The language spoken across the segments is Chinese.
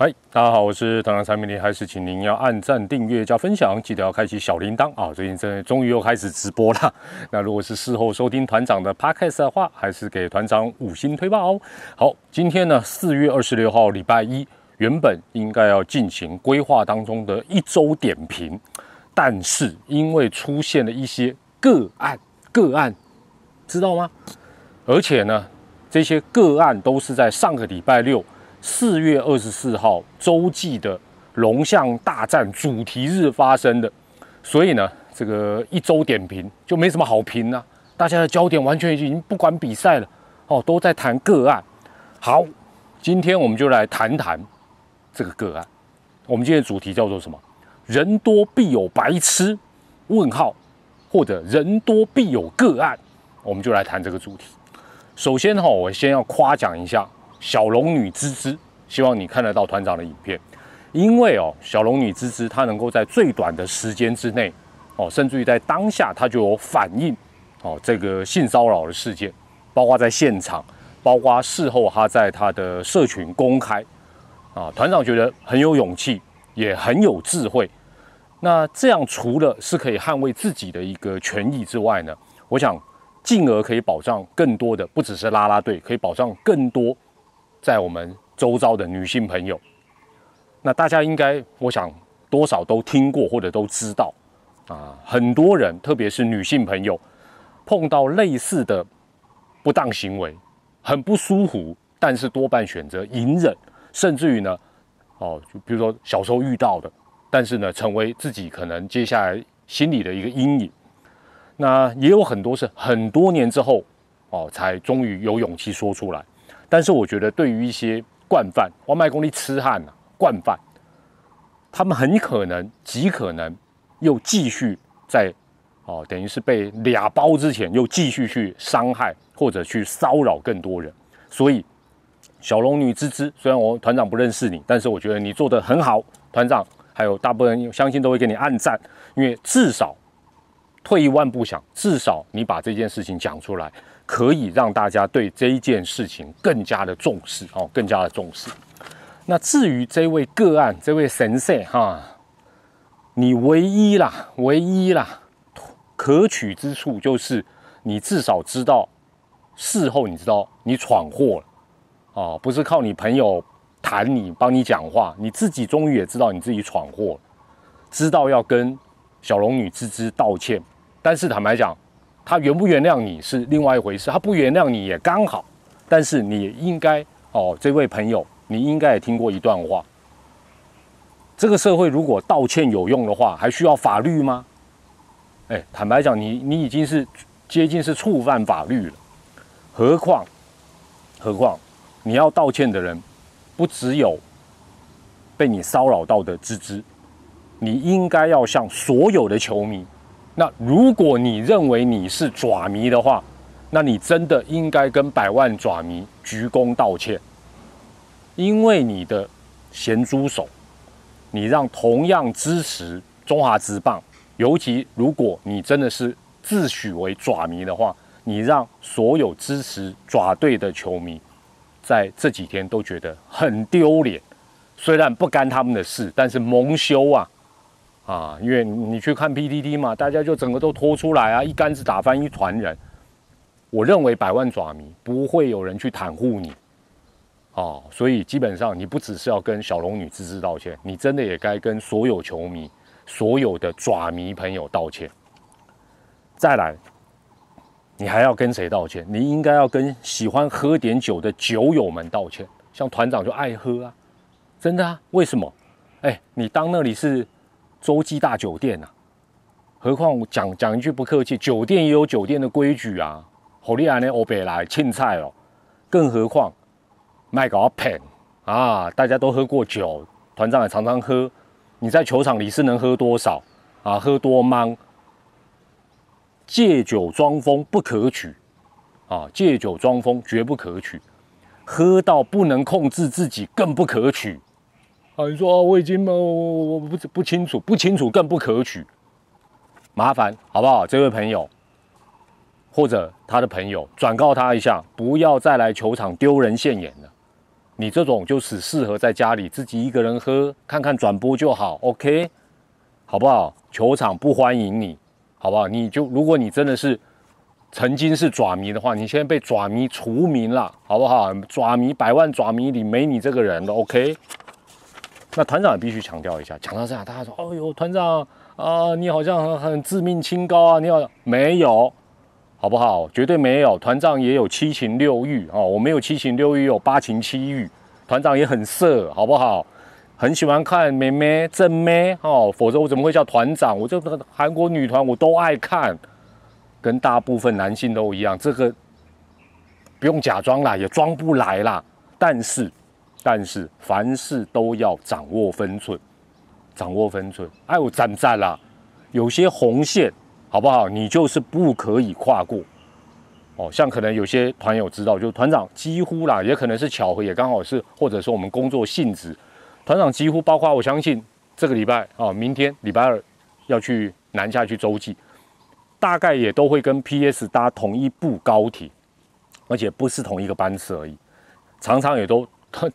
嗨，大家好，我是团长产品力，还是请您要按赞、订阅、加分享，记得要开启小铃铛啊！最近真的终于又开始直播了。那如果是事后收听团长的 podcast 的话，还是给团长五星推爆哦。好，今天呢，四月二十六号，礼拜一，原本应该要进行规划当中的一周点评，但是因为出现了一些个案，个案知道吗？而且呢，这些个案都是在上个礼拜六。四月二十四号洲际的龙象大战主题日发生的，所以呢，这个一周点评就没什么好评啊。大家的焦点完全已经不管比赛了，哦，都在谈个案。好，今天我们就来谈谈这个个案。我们今天的主题叫做什么？人多必有白痴？问号，或者人多必有个案？我们就来谈这个主题。首先哈，我先要夸奖一下。小龙女芝芝，希望你看得到团长的影片，因为哦，小龙女芝芝她能够在最短的时间之内，哦，甚至于在当下她就有反应，哦，这个性骚扰的事件，包括在现场，包括事后她在她的社群公开，啊，团长觉得很有勇气，也很有智慧。那这样除了是可以捍卫自己的一个权益之外呢，我想进而可以保障更多的，不只是拉拉队，可以保障更多。在我们周遭的女性朋友，那大家应该，我想多少都听过或者都知道啊。很多人，特别是女性朋友，碰到类似的不当行为，很不舒服，但是多半选择隐忍，甚至于呢，哦，就比如说小时候遇到的，但是呢，成为自己可能接下来心里的一个阴影。那也有很多是很多年之后，哦，才终于有勇气说出来。但是我觉得，对于一些惯犯，外卖工地痴汉呐，惯犯，他们很可能极可能又继续在哦，等于是被俩包之前，又继续去伤害或者去骚扰更多人。所以，小龙女芝芝，虽然我团长不认识你，但是我觉得你做的很好，团长还有大部分人相信都会给你按赞，因为至少退一万步想，至少你把这件事情讲出来。可以让大家对这一件事情更加的重视哦，更加的重视。那至于这位个案，这位神社哈，你唯一啦，唯一啦，可取之处就是你至少知道事后你知道你闯祸了哦，不是靠你朋友谈你帮你讲话，你自己终于也知道你自己闯祸了，知道要跟小龙女吱吱道歉。但是坦白讲。他原不原谅你是另外一回事，他不原谅你也刚好，但是你应该哦，这位朋友，你应该也听过一段话。这个社会如果道歉有用的话，还需要法律吗？哎，坦白讲，你你已经是接近是触犯法律了，何况何况你要道歉的人不只有被你骚扰到的芝芝，你应该要向所有的球迷。那如果你认为你是爪迷的话，那你真的应该跟百万爪迷鞠躬道歉，因为你的咸猪手，你让同样支持中华职棒，尤其如果你真的是自诩为爪迷的话，你让所有支持爪队的球迷，在这几天都觉得很丢脸。虽然不干他们的事，但是蒙羞啊。啊，因为你去看 PTT 嘛，大家就整个都拖出来啊，一竿子打翻一团人。我认为百万爪迷不会有人去袒护你，哦，所以基本上你不只是要跟小龙女吱吱道歉，你真的也该跟所有球迷、所有的爪迷朋友道歉。再来，你还要跟谁道歉？你应该要跟喜欢喝点酒的酒友们道歉。像团长就爱喝啊，真的啊？为什么？哎，你当那里是？洲际大酒店呐，何况讲讲一句不客气，酒店也有酒店的规矩啊。好厉害呢，欧北来庆菜哦，更何况卖搞骗啊！大家都喝过酒，团长也常常喝。你在球场里是能喝多少啊？喝多มั้？借酒装疯不可取啊！借酒装疯绝不可取，喝到不能控制自己更不可取。啊！你说我已经我我不不清楚，不清楚更不可取，麻烦好不好？这位朋友或者他的朋友转告他一下，不要再来球场丢人现眼了。你这种就是适合在家里自己一个人喝，看看转播就好，OK，好不好？球场不欢迎你，好不好？你就如果你真的是曾经是爪迷的话，你现在被爪迷除名了，好不好？爪迷百万爪迷里没你这个人的，OK。那团长也必须强调一下，强调这样，大家说，哦呦，团长啊，你好像很很自命清高啊，你好没有，好不好？绝对没有，团长也有七情六欲哦，我没有七情六欲，有八情七欲。团长也很色，好不好？很喜欢看妹妹正妹哦，否则我怎么会叫团长？我这个韩国女团我都爱看，跟大部分男性都一样，这个不用假装啦，也装不来啦。但是。但是凡事都要掌握分寸，掌握分寸。哎，我赞赞啦，有些红线，好不好？你就是不可以跨过。哦，像可能有些团友知道，就团长几乎啦，也可能是巧合，也刚好是，或者说我们工作性质，团长几乎包括我相信这个礼拜啊，明天礼拜二要去南下去洲际，大概也都会跟 PS 搭同一部高铁，而且不是同一个班次而已，常常也都。他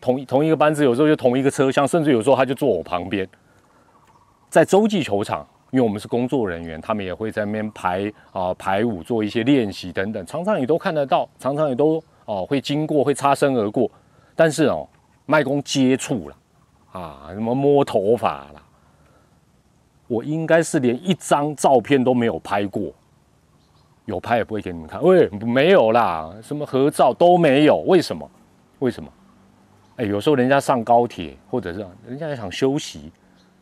同同一个班子，有时候就同一个车厢，甚至有时候他就坐我旁边。在洲际球场，因为我们是工作人员，他们也会在那边排啊排舞，做一些练习等等，常常也都看得到，常常也都哦会经过，会擦身而过。但是哦，麦公接触了啊，什么摸头发了，我应该是连一张照片都没有拍过，有拍也不会给你们看。喂，没有啦，什么合照都没有，为什么？为什么？哎，有时候人家上高铁，或者是人家也想休息，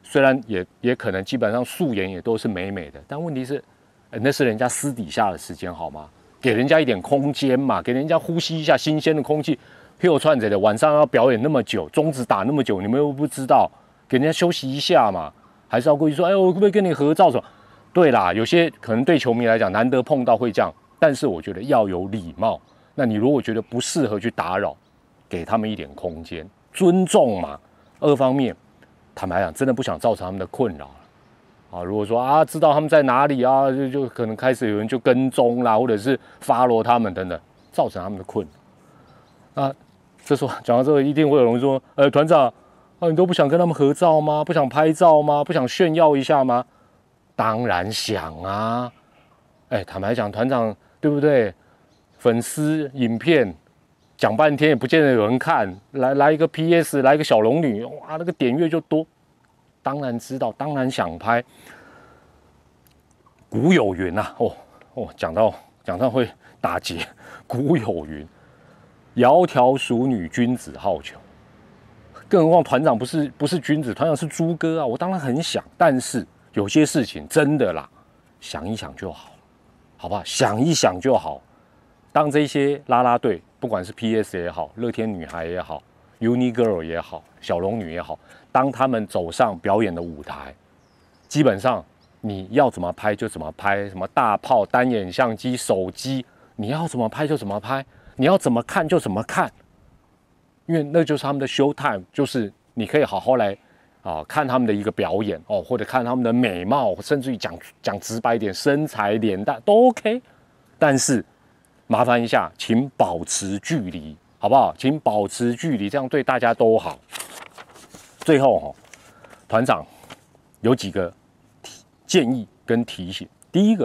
虽然也也可能基本上素颜也都是美美的，但问题是，那是人家私底下的时间，好吗？给人家一点空间嘛，给人家呼吸一下新鲜的空气。又串着的，晚上要表演那么久，中指打那么久，你们又不知道，给人家休息一下嘛？还是要过去说，哎，我可不可以跟你合照？什么？对啦，有些可能对球迷来讲难得碰到会这样，但是我觉得要有礼貌。那你如果觉得不适合去打扰，给他们一点空间，尊重嘛。二方面，坦白讲，真的不想造成他们的困扰啊，如果说啊，知道他们在哪里啊，就就可能开始有人就跟踪啦，或者是发罗他们等等，造成他们的困扰。啊，这时候讲到这个，一定会有人说：“呃，团长啊，你都不想跟他们合照吗？不想拍照吗？不想炫耀一下吗？”当然想啊。哎，坦白讲，团长对不对？粉丝影片。讲半天也不见得有人看，来来一个 P.S. 来一个小龙女，哇，那个点阅就多。当然知道，当然想拍。古有云呐，哦哦，讲到讲到会打结。古有云，窈窕淑女，君子好逑。更何况团长不是不是君子，团长是猪哥啊。我当然很想，但是有些事情真的啦，想一想就好，好不好？想一想就好。当这些啦啦队。不管是 P.S. 也好，乐天女孩也好，Uni Girl 也好，小龙女也好，当他们走上表演的舞台，基本上你要怎么拍就怎么拍，什么大炮、单眼相机、手机，你要怎么拍就怎么拍，你要怎么看就怎么看，因为那就是他们的 show time，就是你可以好好来啊看他们的一个表演哦，或者看他们的美貌，甚至于讲讲直白一点，身材、脸蛋都 OK，但是。麻烦一下，请保持距离，好不好？请保持距离，这样对大家都好。最后哈，团长有几个建议跟提醒。第一个，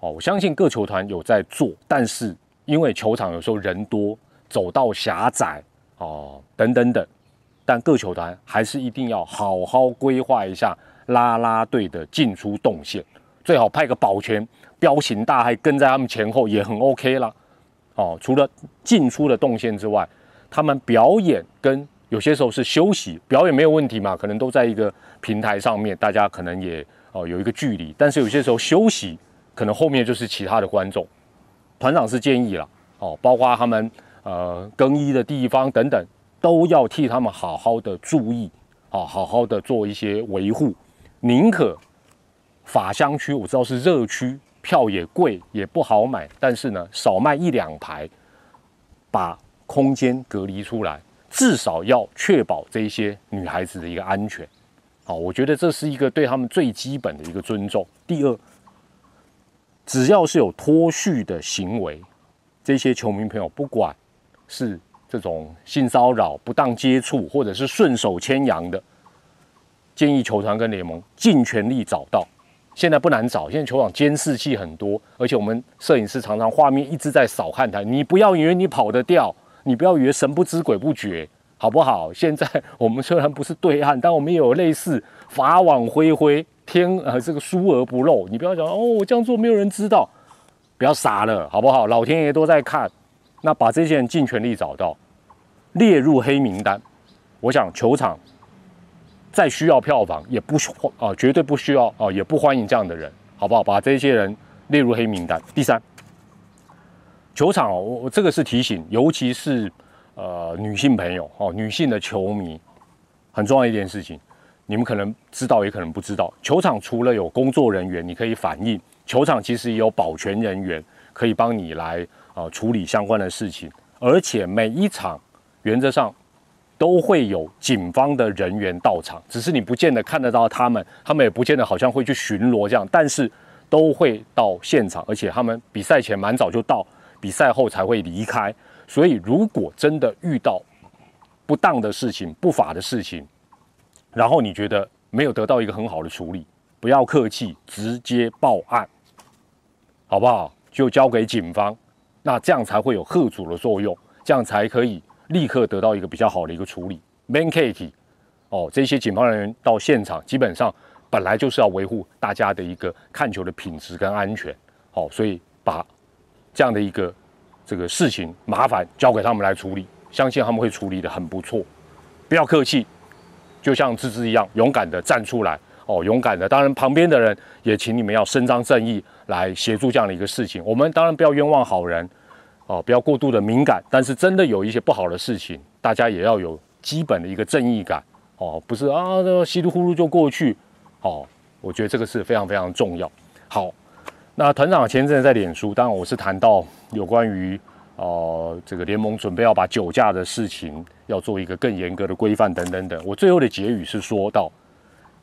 哦，我相信各球团有在做，但是因为球场有时候人多，走道狭窄哦，等等等，但各球团还是一定要好好规划一下拉拉队的进出动线，最好派个保全。彪形大汉跟在他们前后也很 OK 啦。哦，除了进出的动线之外，他们表演跟有些时候是休息，表演没有问题嘛，可能都在一个平台上面，大家可能也哦有一个距离，但是有些时候休息，可能后面就是其他的观众。团长是建议了，哦，包括他们呃更衣的地方等等，都要替他们好好的注意，哦，好好的做一些维护，宁可法香区我知道是热区。票也贵，也不好买，但是呢，少卖一两排，把空间隔离出来，至少要确保这些女孩子的一个安全。好，我觉得这是一个对他们最基本的一个尊重。第二，只要是有脱序的行为，这些球迷朋友，不管是这种性骚扰、不当接触或者是顺手牵羊的，建议球团跟联盟尽全力找到。现在不难找，现在球场监视器很多，而且我们摄影师常常画面一直在扫看台。你不要以为你跑得掉，你不要以为神不知鬼不觉，好不好？现在我们虽然不是对岸，但我们也有类似法网恢恢，天呃这个疏而不漏。你不要讲哦，我这样做没有人知道，不要傻了，好不好？老天爷都在看。那把这些人尽全力找到，列入黑名单。我想球场。再需要票房，也不需啊，绝对不需要啊，也不欢迎这样的人，好不好？把这些人列入黑名单。第三，球场哦，我这个是提醒，尤其是呃女性朋友哦，女性的球迷，很重要一件事情，你们可能知道，也可能不知道。球场除了有工作人员，你可以反映，球场其实也有保全人员可以帮你来啊处理相关的事情，而且每一场原则上。都会有警方的人员到场，只是你不见得看得到他们，他们也不见得好像会去巡逻这样，但是都会到现场，而且他们比赛前蛮早就到，比赛后才会离开。所以如果真的遇到不当的事情、不法的事情，然后你觉得没有得到一个很好的处理，不要客气，直接报案，好不好？就交给警方，那这样才会有贺阻的作用，这样才可以。立刻得到一个比较好的一个处理。Man Kate，哦，这些警方人员到现场，基本上本来就是要维护大家的一个看球的品质跟安全，好，所以把这样的一个这个事情麻烦交给他们来处理，相信他们会处理的很不错。不要客气，就像芝芝一样，勇敢的站出来，哦，勇敢的。当然，旁边的人也请你们要伸张正义来协助这样的一个事情。我们当然不要冤枉好人。哦，不要过度的敏感，但是真的有一些不好的事情，大家也要有基本的一个正义感。哦，不是啊，稀里糊涂就过去。哦，我觉得这个是非常非常重要。好，那团长前阵在脸书，当然我是谈到有关于哦这个联盟准备要把酒驾的事情要做一个更严格的规范等等等。我最后的结语是说到，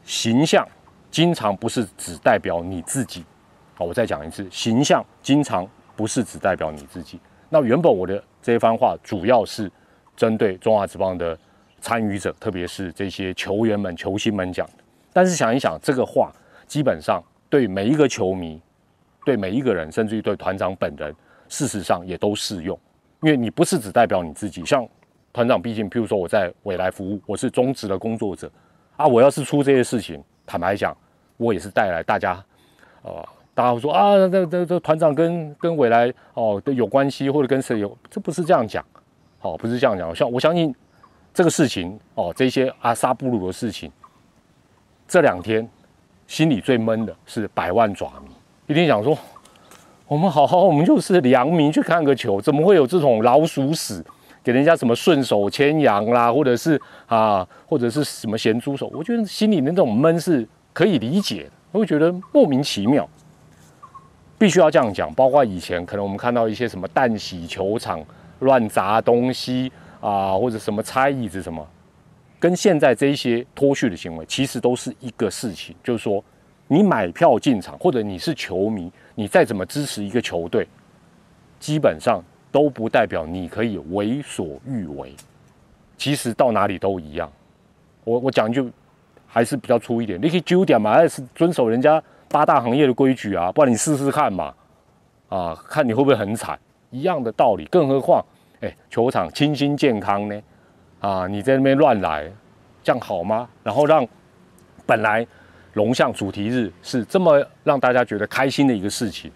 形象经常不是只代表你自己。好，我再讲一次，形象经常不是只代表你自己。那原本我的这一番话主要是针对中华职棒的参与者，特别是这些球员们、球星们讲的。但是想一想，这个话基本上对每一个球迷、对每一个人，甚至于对团长本人，事实上也都适用。因为你不是只代表你自己，像团长，毕竟，譬如说我在未来服务，我是中职的工作者啊，我要是出这些事情，坦白讲，我也是带来大家，呃。大家会说啊，这这这团长跟跟未来哦有关系，或者跟谁有？这不是这样讲，哦，不是这样讲。像我相信这个事情哦，这些阿萨布鲁的事情，这两天心里最闷的是百万爪迷，一定想说，我们好好，我们就是良民去看个球，怎么会有这种老鼠屎给人家什么顺手牵羊啦，或者是啊，或者是什么咸猪手？我觉得心里那种闷是可以理解的，我会觉得莫名其妙。必须要这样讲，包括以前可能我们看到一些什么蛋洗球场乱砸东西啊，或者什么拆椅子什么，跟现在这些脱序的行为，其实都是一个事情，就是说你买票进场，或者你是球迷，你再怎么支持一个球队，基本上都不代表你可以为所欲为。其实到哪里都一样。我我讲就还是比较粗一点，你可以九点嘛，还是遵守人家。八大行业的规矩啊，不然你试试看嘛，啊，看你会不会很惨，一样的道理。更何况，哎，球场清新健康呢，啊，你在那边乱来，这样好吗？然后让本来龙象主题日是这么让大家觉得开心的一个事情，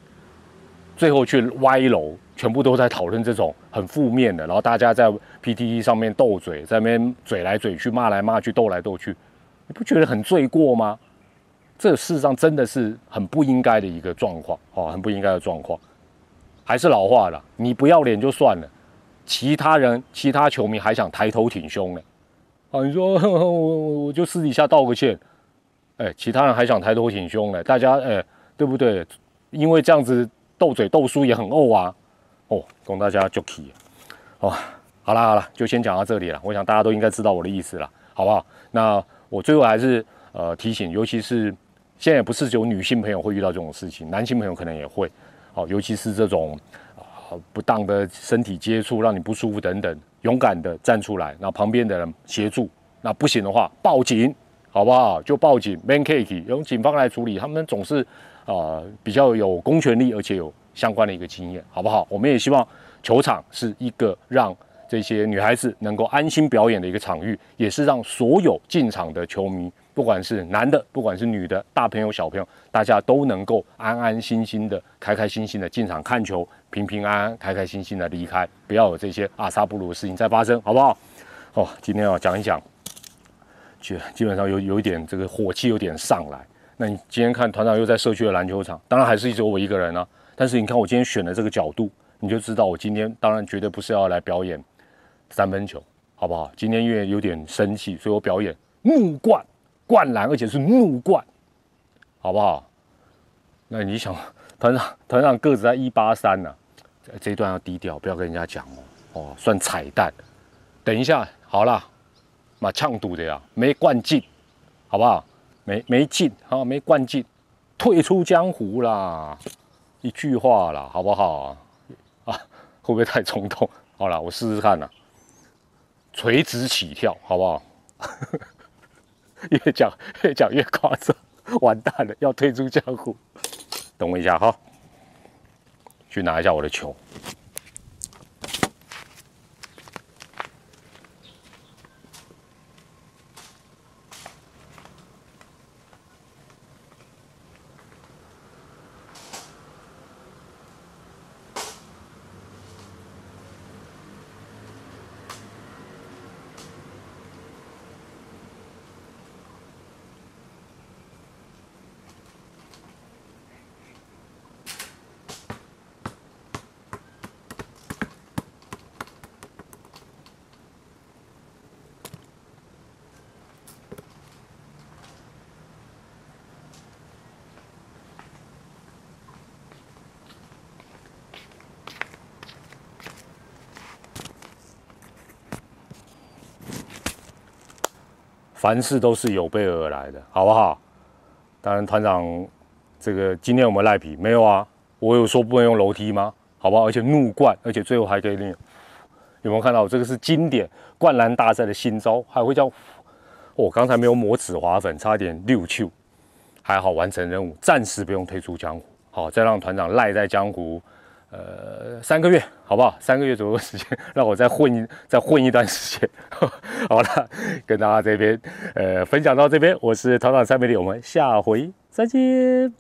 最后却歪楼，全部都在讨论这种很负面的，然后大家在 PTT 上面斗嘴，在那边嘴来嘴去，骂来骂去，斗来斗去，你不觉得很罪过吗？这事实上真的是很不应该的一个状况，哦，很不应该的状况。还是老话了，你不要脸就算了，其他人、其他球迷还想抬头挺胸呢。啊，你说 我我就私底下道个歉，哎，其他人还想抬头挺胸呢，大家哎，对不对？因为这样子斗嘴斗输也很怄啊。哦，供大家就可以。哦，好了好了，就先讲到这里了。我想大家都应该知道我的意思了，好不好？那我最后还是呃提醒，尤其是。现在也不是只有女性朋友会遇到这种事情，男性朋友可能也会，哦，尤其是这种啊不当的身体接触让你不舒服等等，勇敢的站出来，那旁边的人协助，那不行的话报警，好不好？就报警，man cake，由警方来处理，他们总是啊比较有公权力，而且有相关的一个经验，好不好？我们也希望球场是一个让这些女孩子能够安心表演的一个场域，也是让所有进场的球迷。不管是男的，不管是女的，大朋友小朋友，大家都能够安安心心的、开开心心的进场看球，平平安安、开开心心的离开，不要有这些阿萨布鲁的事情再发生，好不好？哦，今天要讲一讲，基基本上有有一点这个火气有点上来。那你今天看团长又在社区的篮球场，当然还是只有我一个人啊。但是你看我今天选的这个角度，你就知道我今天当然绝对不是要来表演三分球，好不好？今天因为有点生气，所以我表演木冠。灌篮，而且是怒灌，好不好？那你想，团长团长个子在一八三呢，这一段要低调，不要跟人家讲哦。哦，算彩蛋。等一下，好了，马呛赌的呀，没灌进，好不好？没没进，啊，没灌进，退出江湖啦，一句话啦，好不好？啊，会不会太冲动？好了，我试试看呐，垂直起跳，好不好？越讲越讲越夸张，完蛋了，要退出江湖。等我一下哈，去拿一下我的球。凡事都是有备而来的，好不好？当然，团长，这个今天我们赖皮没有啊？我有说不能用楼梯吗？好不好？而且怒灌，而且最后还可以那有没有看到？这个是经典灌篮大赛的新招，还会叫……我刚才没有抹紫滑粉，差点六球，还好完成任务，暂时不用退出江湖。好，再让团长赖在江湖。呃，三个月，好不好？三个月左右时间，让我再混一 再混一段时间。好了，跟大家这边呃分享到这边，我是团长三美丽，我们下回再见。